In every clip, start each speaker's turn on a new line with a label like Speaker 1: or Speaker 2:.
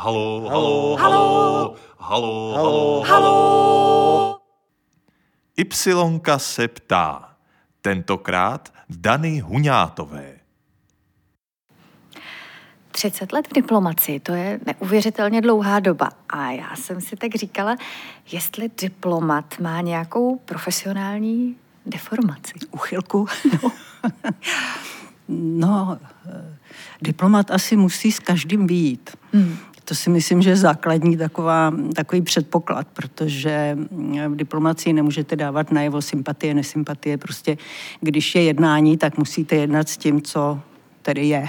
Speaker 1: Halo, halo, halo, halo, halo, halo. Ypsilonka se ptá, tentokrát Dany Huňátové.
Speaker 2: 30 let v diplomaci, to je neuvěřitelně dlouhá doba. A já jsem si tak říkala, jestli diplomat má nějakou profesionální deformaci.
Speaker 3: Uchylku? No. no, eh, diplomat asi musí s každým být. Hmm. To si myslím, že je základní taková, takový předpoklad, protože v diplomacii nemůžete dávat najevo sympatie, nesympatie. Prostě když je jednání, tak musíte jednat s tím, co tedy je.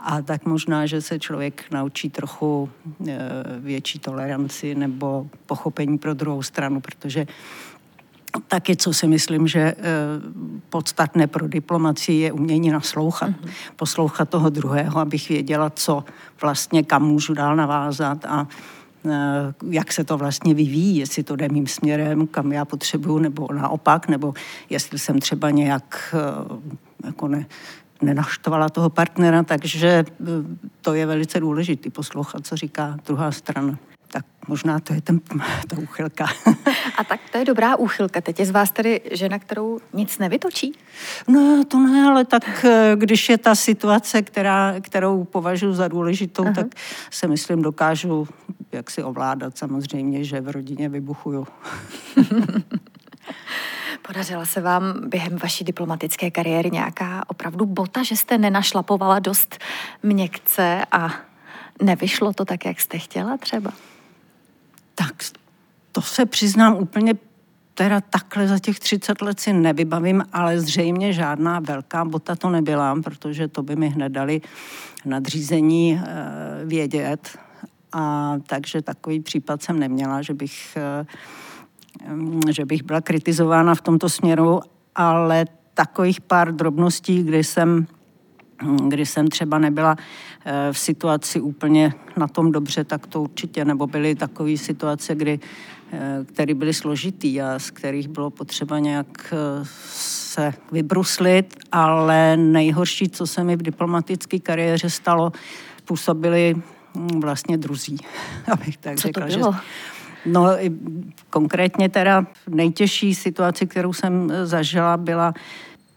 Speaker 3: A tak možná, že se člověk naučí trochu e, větší toleranci nebo pochopení pro druhou stranu, protože taky, co si myslím, že e, podstatné pro diplomacii je umění naslouchat. Mm-hmm. Poslouchat toho druhého, abych věděla, co vlastně, kam můžu dál navázat a e, jak se to vlastně vyvíjí, jestli to jde mým směrem, kam já potřebuju, nebo naopak, nebo jestli jsem třeba nějak jako ne, nenaštvala toho partnera, takže to je velice důležité poslouchat, co říká druhá strana. Tak možná to je ten, ta úchylka.
Speaker 2: A tak to je dobrá úchylka. Teď je z vás tedy žena, kterou nic nevytočí?
Speaker 3: No to ne, ale tak e, když je ta situace, která, kterou považuji za důležitou, Aha. tak se myslím dokážu jak si ovládat. Samozřejmě, že v rodině vybuchuju.
Speaker 2: Podařila se vám během vaší diplomatické kariéry nějaká opravdu bota, že jste nenašlapovala dost měkce a nevyšlo to tak, jak jste chtěla třeba?
Speaker 3: Tak to se přiznám úplně teda takhle za těch 30 let si nevybavím, ale zřejmě žádná velká bota to nebyla, protože to by mi hned dali nadřízení e, vědět. A takže takový případ jsem neměla, že bych e, že bych byla kritizována v tomto směru, ale takových pár drobností, kdy jsem kdy jsem třeba nebyla eh, v situaci úplně na tom dobře, tak to určitě, nebo byly takové situace, kdy, eh, které byly složitý a z kterých bylo potřeba nějak eh, se vybruslit, ale nejhorší, co se mi v diplomatické kariéře stalo, působili hm, vlastně druzí, abych tak
Speaker 2: co
Speaker 3: řekla.
Speaker 2: To bylo?
Speaker 3: Že, No konkrétně teda nejtěžší situace, kterou jsem zažila, byla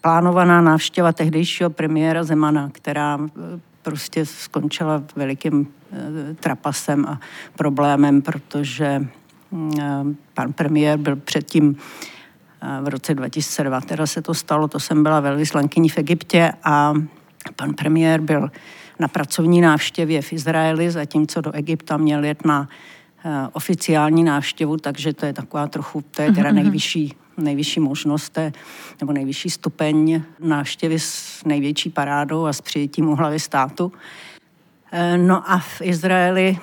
Speaker 3: plánovaná návštěva tehdejšího premiéra Zemana, která e, prostě skončila velikým e, trapasem a problémem, protože pan premiér byl předtím v roce 2002, teda se to stalo, to jsem byla velvyslankyní v Egyptě a pan premiér byl na pracovní návštěvě v Izraeli, zatímco do Egypta měl jet na Eh, oficiální návštěvu, takže to je taková trochu, to je teda mhm, mhm. nejvyšší, nejvyšší možnost, je, nebo nejvyšší stupeň návštěvy s největší parádou a s přijetím u hlavy státu. Eh, no a v Izraeli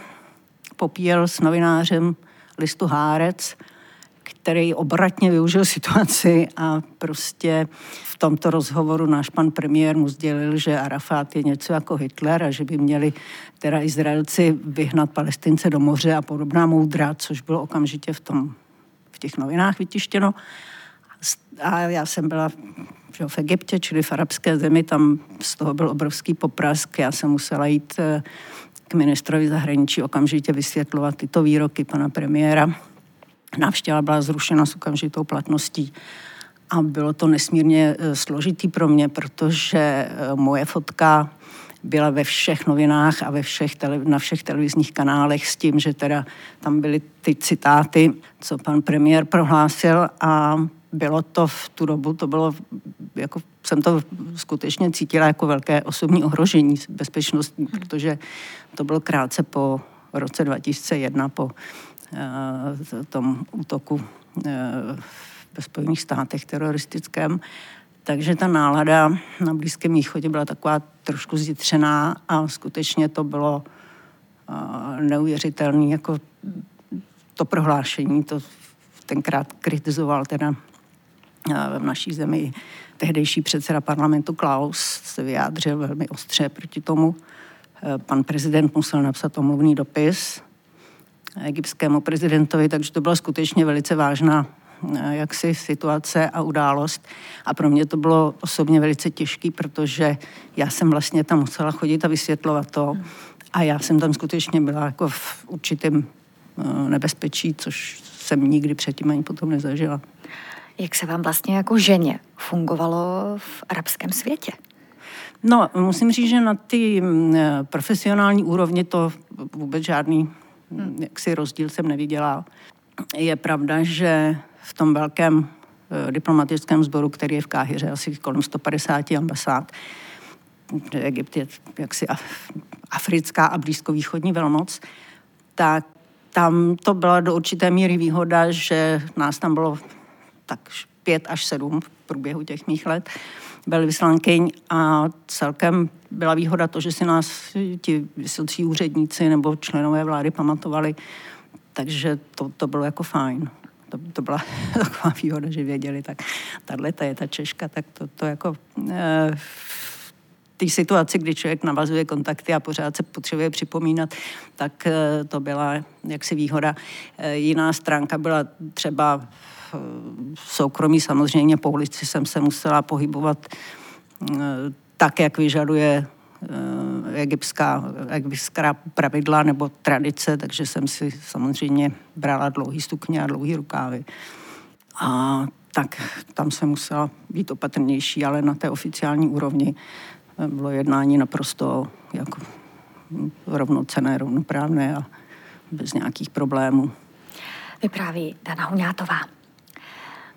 Speaker 3: popíjel s novinářem listu Hárec, který obratně využil situaci a prostě v tomto rozhovoru náš pan premiér mu sdělil, že Arafat je něco jako Hitler a že by měli teda Izraelci vyhnat Palestince do moře a podobná moudra, což bylo okamžitě v, tom, v těch novinách vytištěno. A já jsem byla že v Egyptě, čili v arabské zemi, tam z toho byl obrovský poprask. Já jsem musela jít eh, k ministrovi zahraničí okamžitě vysvětlovat tyto výroky pana premiéra Návštěva byla zrušena s okamžitou platností. A bylo to nesmírně eh, složitý pro mě, protože eh, moje fotka byla ve všech novinách a ve všech tele, na všech televizních kanálech s tím, že teda tam byly ty citáty, co pan premiér prohlásil a bylo to v tu dobu, to bylo, jako jsem to skutečně cítila jako velké osobní ohrožení bezpečnostní, protože to bylo krátce po roce 2001, po tom útoku eh, ve Spojených státech teroristickém. Takže ta nálada na Blízkém východě byla taková trošku zjitřená a skutečně to bylo eh, neuvěřitelné, jako to prohlášení, to tenkrát kritizoval teda v naší zemi tehdejší předseda parlamentu Klaus se vyjádřil velmi ostře proti tomu. Pan prezident musel napsat omluvný dopis egyptskému prezidentovi, takže to byla skutečně velice vážná eh, jaksi situace a událost. A pro mě to bylo osobně velice těžké, protože já jsem vlastně tam musela chodit a vysvětlovat to. A já jsem tam skutečně byla jako v určitém eh, nebezpečí, což jsem nikdy předtím ani potom nezažila.
Speaker 2: Jak se vám vlastně jako ženě fungovalo v arabském světě?
Speaker 3: No, musím říct, že na ty mm, profesionální úrovni to vůbec žádný. Jaksi rozdíl jsem neviděla. Je pravda, že v tom velkém eh, diplomatickém sboru, který je v Káhyře, asi kolem 150 ambasád, Egypt je jaksi africká a blízkovýchodní velmoc, tak tam to byla do určité míry výhoda, že nás tam bylo tak pět až sedm v průběhu těch mých let byli vyslankyň a celkem byla výhoda to, že si nás ti vysocí úředníci nebo členové vlády pamatovali, takže to, to bylo jako fajn. To, to byla taková výhoda, že věděli, tak tahle je ta Češka, tak to, to jako e, té situaci, kdy člověk navazuje kontakty a pořád se potřebuje připomínat, tak e, to byla jaksi výhoda. E, jiná stránka byla třeba soukromí samozřejmě po ulici jsem se musela pohybovat eh, tak, jak vyžaduje eh, egyptská, egyptská pravidla nebo tradice, takže jsem si samozřejmě brala dlouhý stupně a dlouhý rukávy. A tak tam jsem musela být opatrnější, ale na té oficiální úrovni eh, bylo jednání naprosto jako rovnocené, rovnoprávné a bez nějakých problémů.
Speaker 2: Vypráví Dana Huňátová.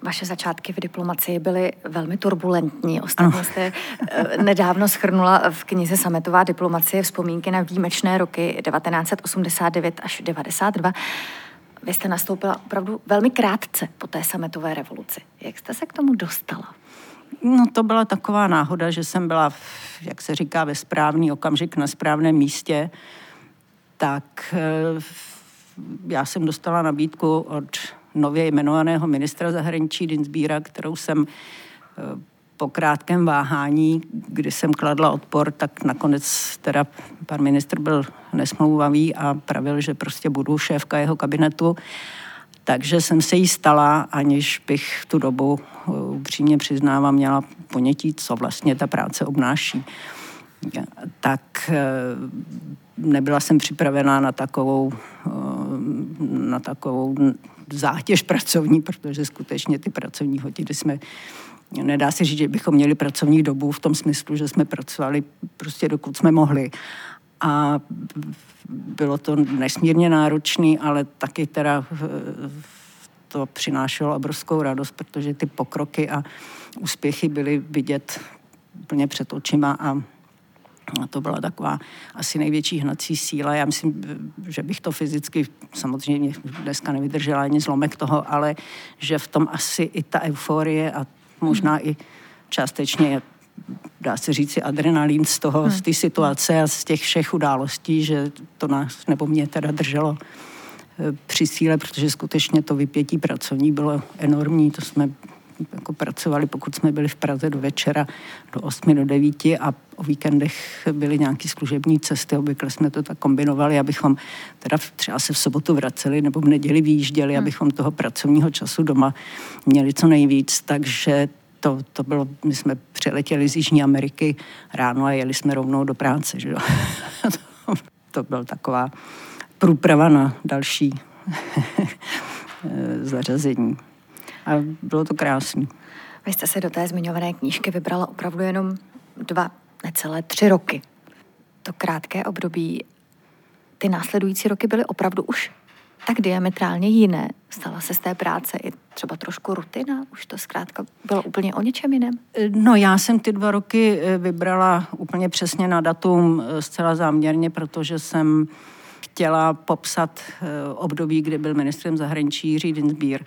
Speaker 2: Vaše začátky v diplomacii byly velmi turbulentní. Ostatně jste eh, nedávno schrnula v knize Sametová diplomacie vzpomínky na výjimečné roky 1989 až 92. Vy jste nastoupila opravdu velmi krátce po té sametové revoluci. Jak jste se k tomu dostala?
Speaker 3: No to byla taková náhoda, že jsem byla, jak se říká, ve správný okamžik na správném místě. Tak eh, já jsem dostala nabídku od nově jmenovaného ministra zahraničí Dinsbíra, kterou jsem eh, po krátkém váhání, kdy jsem kladla odpor, tak nakonec teda pan ministr byl nesmlouvavý a pravil, že prostě budu šéfka jeho kabinetu. Takže jsem se jí stala, aniž bych tu dobu eh, upřímně přiznávám, měla ponětí, co vlastně ta práce obnáší. Tak eh, nebyla jsem připravená na takovou, na takovou zátěž pracovní, protože skutečně ty pracovní hodiny jsme Nedá se říct, že bychom měli pracovní dobu v tom smyslu, že jsme pracovali prostě dokud jsme mohli. A bylo to nesmírně náročné, ale taky teda eh, to přinášelo obrovskou radost, protože ty pokroky a úspěchy byly vidět úplně před očima a a to byla taková asi největší hnací síla. Já myslím, že bych to fyzicky samozřejmě dneska nevydržela ani zlomek toho, ale že v tom asi i ta euforie a možná hmm. i částečně dá se říct si adrenalín z toho, hmm. z té situace a z těch všech událostí, že to nás, nebo mě teda drželo eh, při síle, protože skutečně to vypětí pracovní bylo enormní, to jsme jako pracovali, pokud jsme byli v Praze do večera do 8 do 9 a o víkendech byly nějaké služební cesty, obvykle jsme to tak kombinovali, abychom teda třeba se v sobotu vraceli nebo v neděli vyjížděli, hmm. abychom toho pracovního času doma měli co nejvíc, takže to, to bylo, my jsme přiletěli z Jižní Ameriky ráno a jeli jsme rovnou do práce, že jo. to, to byl taková průprava na další zařazení a bylo to krásné.
Speaker 2: Vy jste se do té zmiňované knížky vybrala opravdu jenom dva, necelé tři roky. To krátké období, ty následující roky byly opravdu už tak diametrálně jiné. Stala se z té práce i třeba trošku rutina? Už to zkrátka bylo úplně o něčem jiném?
Speaker 3: No já jsem ty dva roky eh, vybrala úplně přesně na datum eh, zcela záměrně, protože jsem chtěla popsat eh, období, kdy byl ministrem zahraničí Jiří Dinsbír.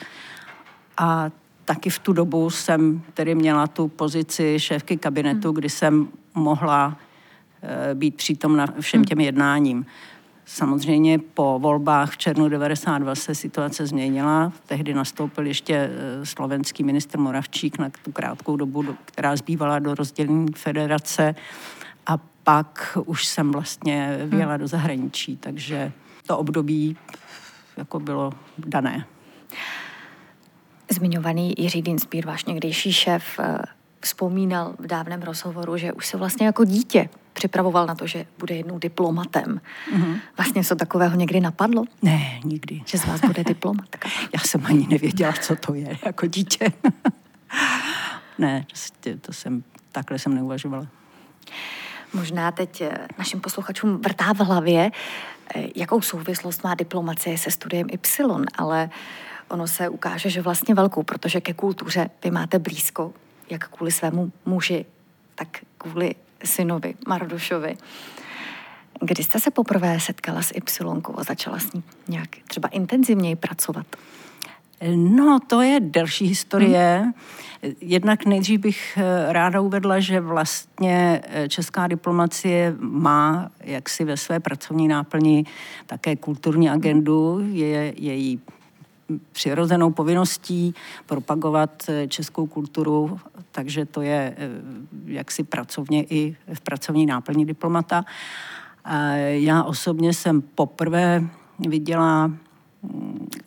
Speaker 3: A taky v tu dobu jsem tedy měla tu pozici šéfky kabinetu, hmm. kdy jsem mohla eh, být přítomna všem hmm. těm jednáním. Samozřejmě po volbách v červnu 92 se situace změnila. Tehdy nastoupil ještě eh, slovenský ministr Moravčík na tu krátkou dobu, která zbývala do rozdělení federace. A pak už jsem vlastně vyjela hmm. do zahraničí, takže to období jako bylo dané.
Speaker 2: Zmiňovaný Jiří Dinspír, váš někdejší šéf, eh, vzpomínal v dávném rozhovoru, že už se vlastně jako dítě připravoval na to, že bude jednou diplomatem. Mm-hmm. Vlastně něco takového někdy napadlo?
Speaker 3: Ne, nikdy.
Speaker 2: Že z vás bude diplomatka?
Speaker 3: Já jsem ani nevěděla, co to je jako dítě. ne, prostě to jsem, takhle jsem neuvažovala.
Speaker 2: Možná teď eh, našim posluchačům vrtá v hlavě, eh, jakou souvislost má diplomacie se studiem Y, ale ono se ukáže, že vlastně velkou, protože ke kultuře vy máte blízko, jak kvůli svému muži, tak kvůli synovi Mardušovi. Kdy jste se poprvé setkala s Y a začala s ní nějak třeba intenzivněji pracovat?
Speaker 3: No, to je delší historie. Jednak nejdřív bych eh, ráda uvedla, že vlastně eh, česká diplomacie má jaksi ve své pracovní náplni také kulturní agendu. Je její přirozenou povinností propagovat eh, českou kulturu, takže to je jaksi pracovně i v pracovní náplni diplomata. Já osobně jsem poprvé viděla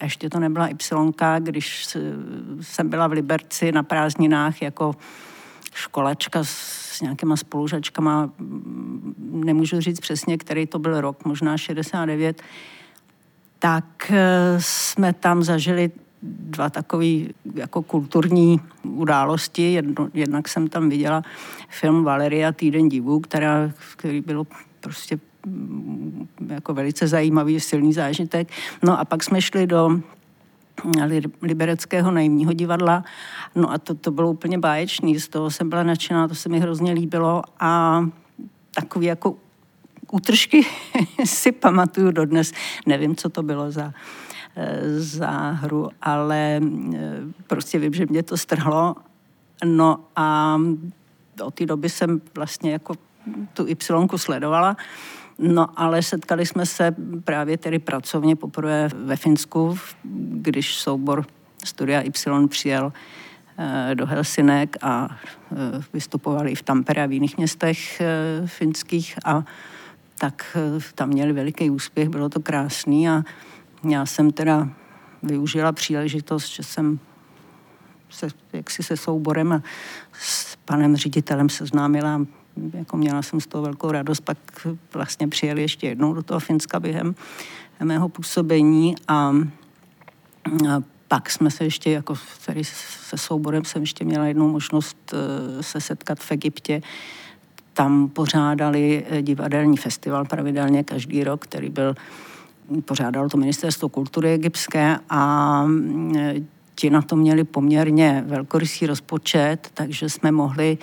Speaker 3: ještě to nebyla Y, když jsem byla v Liberci na prázdninách jako školačka s nějakýma spolužačkama, nemůžu říct přesně, který to byl rok, možná 69, tak eh, jsme tam zažili dva takové jako kulturní události. Jedno, jednak jsem tam viděla film Valeria Týden divů, která, který bylo prostě Mm, jako velice zajímavý, silný zážitek. No a pak jsme šli do libereckého najemního divadla. No a to, to bylo úplně báječný, z toho jsem byla nadšená, to se mi hrozně líbilo a takový jako útržky si pamatuju dodnes. Nevím, co to bylo za, eh, za hru, ale eh, prostě vím, že mě to strhlo. No a od té doby jsem vlastně jako tu Y sledovala. No ale setkali jsme se právě tedy pracovně poprvé ve Finsku, když soubor Studia Y přijel eh, do Helsinek a vystupovali i v Tampere a v jiných městech finských a tak tam měli veliký úspěch, bylo to krásný a já jsem teda využila příležitost, že jsem se, jaksi se souborem a s panem ředitelem seznámila jako měla jsem z toho velkou radost, pak vlastně přijeli ještě jednou do toho Finska během mého působení a, a pak jsme se ještě, jako tady se souborem jsem ještě měla jednou možnost e, se setkat v Egyptě. Tam pořádali e, divadelní festival pravidelně každý rok, který byl, pořádalo to Ministerstvo kultury egyptské a e, ti na to měli poměrně velkorysý rozpočet, takže jsme mohli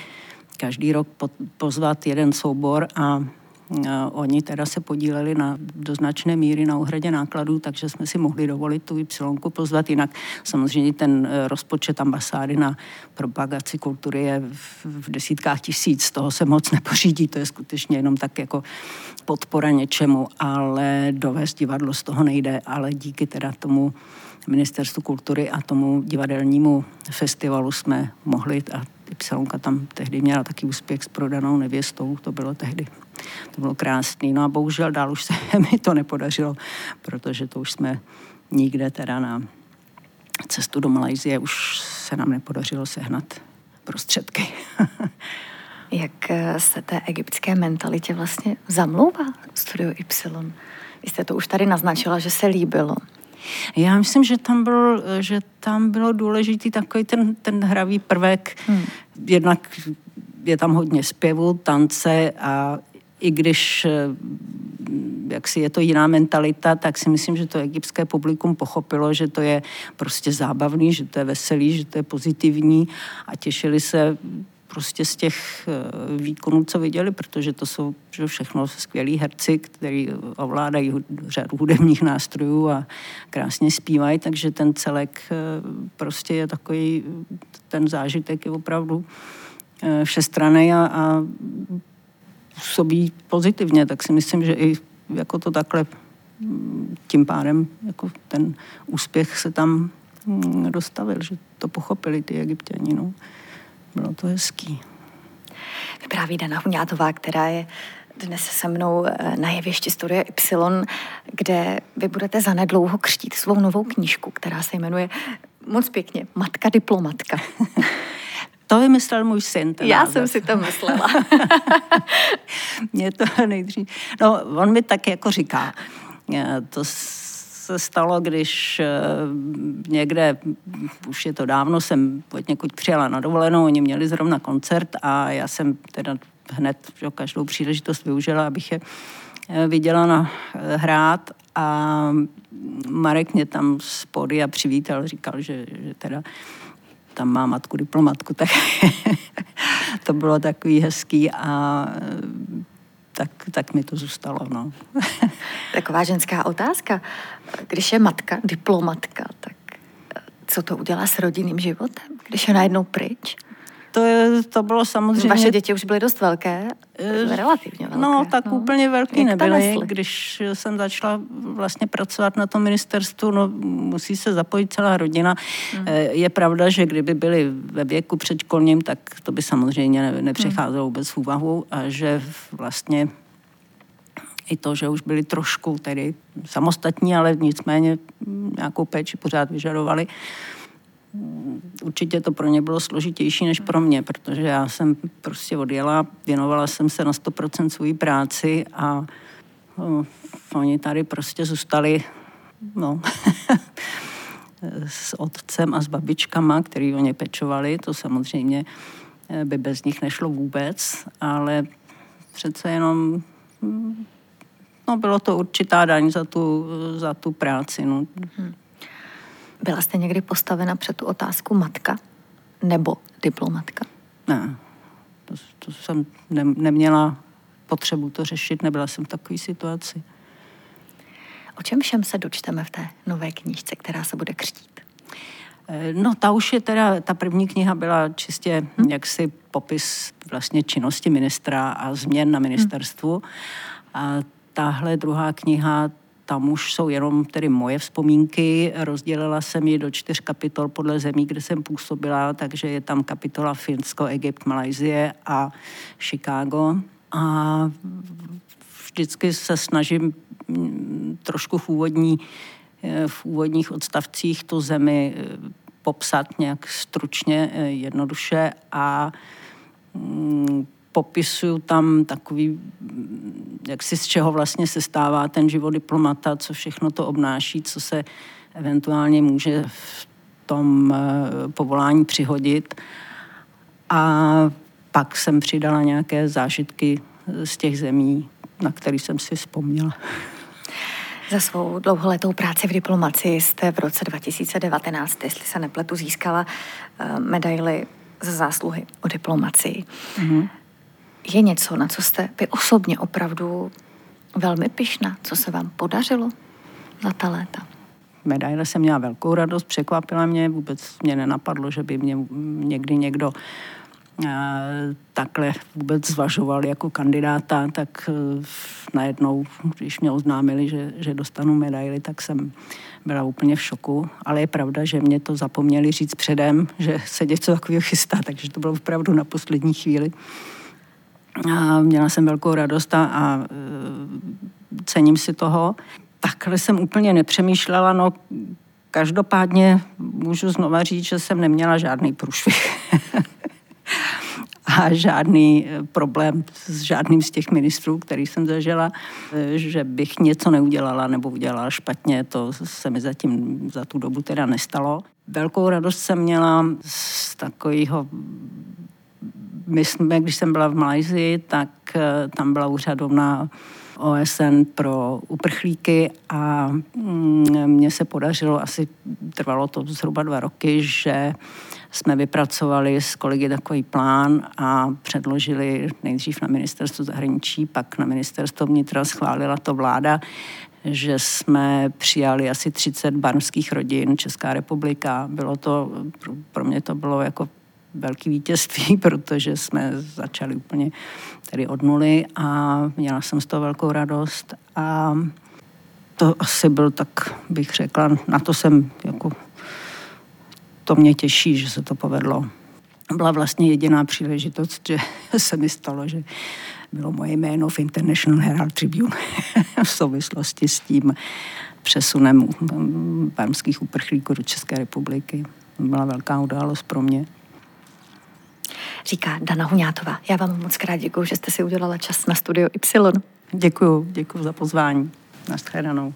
Speaker 3: každý rok pozvat jeden soubor a Oni teda se podíleli na, do značné míry na uhradě nákladů, takže jsme si mohli dovolit tu Y pozvat. Jinak samozřejmě ten e, rozpočet ambasády na propagaci kultury je v, v desítkách tisíc. Toho se moc nepořídí, to je skutečně jenom tak jako podpora něčemu, ale dovést divadlo z toho nejde, ale díky teda tomu ministerstvu kultury a tomu divadelnímu festivalu jsme mohli a Ypsilonka tam tehdy měla taky úspěch s prodanou nevěstou, to bylo tehdy. To bylo krásný. No a bohužel dál už se mi to nepodařilo, protože to už jsme nikde teda na cestu do Malajzie už se nám nepodařilo sehnat prostředky.
Speaker 2: Jak eh, se té egyptské mentalitě vlastně zamlouvá Studio Y? Vy jste to už tady naznačila, že se líbilo.
Speaker 3: Já myslím, že tam, byl, že tam bylo důležitý takový ten, ten hravý prvek. Hmm. Jednak je tam hodně zpěvu, tance a i když eh, jak si je to jiná mentalita, tak si myslím, že to egyptské publikum pochopilo, že to je prostě zábavný, že to je veselý, že to je pozitivní a těšili se prostě z těch eh, výkonů, co viděli, protože to jsou že všechno skvělí herci, kteří ovládají řadu hudebních nástrojů a krásně zpívají, takže ten celek eh, prostě je takový, ten zážitek je opravdu eh, všestraný a, a působí pozitivně, tak si myslím, že i jako to takhle mm, tím pádem jako ten úspěch se tam mm, dostavil, že to pochopili ty egyptěni. No. Bylo to hezký.
Speaker 2: Vypráví Dana Huňátová, která je dnes se mnou eh, na jevišti Studie Y, kde vy budete zanedlouho křtít svou novou knížku, která se jmenuje moc pěkně Matka diplomatka.
Speaker 3: To vymyslel můj syn.
Speaker 2: Já název. jsem si to myslela.
Speaker 3: Mě to nejdřív... No, on mi tak jako říká. To se stalo, když eh, někde, už je to dávno, jsem od někud přijela na dovolenou, oni měli zrovna koncert a já jsem teda hned že, každou příležitost využila, abych je eh, viděla na eh, hrát. A Marek mě tam z a přivítal, říkal, že, že teda tam má matku diplomatku, tak to bylo takový hezký a tak, tak mi to zůstalo. No.
Speaker 2: Taková ženská otázka. Když je matka, diplomatka, tak co to udělá s rodinným životem, když je najednou pryč?
Speaker 3: To, je, to bylo samozřejmě...
Speaker 2: Vaše děti už byly dost velké, eh, relativně velké.
Speaker 3: No, tak no. úplně velký Jak nebyly. Když jsem začala vlastně pracovat na tom ministerstvu, no, musí se zapojit celá rodina. Hmm. Eh, je pravda, že kdyby byli ve věku předškolním, tak to by samozřejmě nepřecházelo vůbec v úvahu a že vlastně i to, že už byli trošku tedy samostatní, ale nicméně nějakou péči pořád vyžadovali. Určitě to pro ně bylo složitější než pro mě, protože já jsem prostě odjela, věnovala jsem se na 100% svůj práci a no, oni tady prostě zůstali no, s otcem a s babičkama, který o ně pečovali. To samozřejmě eh, by bez nich nešlo vůbec, ale přece jenom hm, no, bylo to určitá daň za tu, za tu práci. No. Hmm.
Speaker 2: Byla jste někdy postavena před tu otázku matka nebo diplomatka?
Speaker 3: Ne, to, to jsem ne, neměla potřebu to řešit, nebyla jsem v takové situaci.
Speaker 2: O čem všem se dočteme v té nové knížce, která se bude křtít?
Speaker 3: Eh, no, ta už je teda, ta první kniha byla čistě hmm. jaksi popis vlastně činnosti ministra a změn na ministerstvu. Hmm. A tahle druhá kniha, tam už jsou jenom tedy moje vzpomínky. Rozdělila jsem ji do čtyř kapitol podle zemí, kde jsem působila, takže je tam kapitola Finsko, Egypt, Malajzie a Chicago. A vždycky se snažím mm, trošku v, úvodní, eh, v úvodních odstavcích tu zemi eh, popsat nějak stručně, eh, jednoduše a mm, popisuju tam takový, jak si z čeho vlastně se stává ten život diplomata, co všechno to obnáší, co se eventuálně může v tom eh, povolání přihodit. A pak jsem přidala nějaké zážitky z těch zemí, na které jsem si vzpomněla.
Speaker 2: Za svou dlouholetou práci v diplomaci jste v roce 2019, jestli se nepletu, získala eh, medaily za zásluhy o diplomacii. Mm-hmm je něco, na co jste vy osobně opravdu velmi pyšná, co se vám podařilo za ta léta?
Speaker 3: Medaile jsem měla velkou radost, překvapila mě, vůbec mě nenapadlo, že by mě někdy někdo eh, takhle vůbec zvažoval jako kandidáta, tak eh, najednou, když mě oznámili, že, že dostanu medaily, tak jsem byla úplně v šoku. Ale je pravda, že mě to zapomněli říct předem, že se něco takového chystá, takže to bylo opravdu na poslední chvíli. A měla jsem velkou radost a, a cením si toho. Takhle jsem úplně nepřemýšlela, no každopádně můžu znova říct, že jsem neměla žádný průšvih. a žádný e, problém s žádným z těch ministrů, který jsem zažila, e, že bych něco neudělala nebo udělala špatně, to se mi zatím za tu dobu teda nestalo. Velkou radost jsem měla z takového my jsme, když jsem byla v Malajzii, tak eh, tam byla úřadovna OSN pro uprchlíky a mm, mně se podařilo, asi trvalo to zhruba dva roky, že jsme vypracovali s kolegy takový plán a předložili nejdřív na ministerstvo zahraničí, pak na ministerstvo vnitra schválila to vláda, že jsme přijali asi 30 barmských rodin, Česká republika. Bylo to, pro mě to bylo jako velký vítězství, protože jsme začali úplně tady od nuly a měla jsem z toho velkou radost a to asi byl, tak bych řekla, na to jsem jako, to mě těší, že se to povedlo. Byla vlastně jediná příležitost, že se mi stalo, že bylo moje jméno v International Herald Tribune v souvislosti s tím přesunem barmských uprchlíků do České republiky. Byla velká událost pro mě.
Speaker 2: Říká Dana Huňátová. Já vám moc krát děkuji, že jste si udělala čas na studio Y.
Speaker 3: Děkuji, děkuji za pozvání. Naschledanou.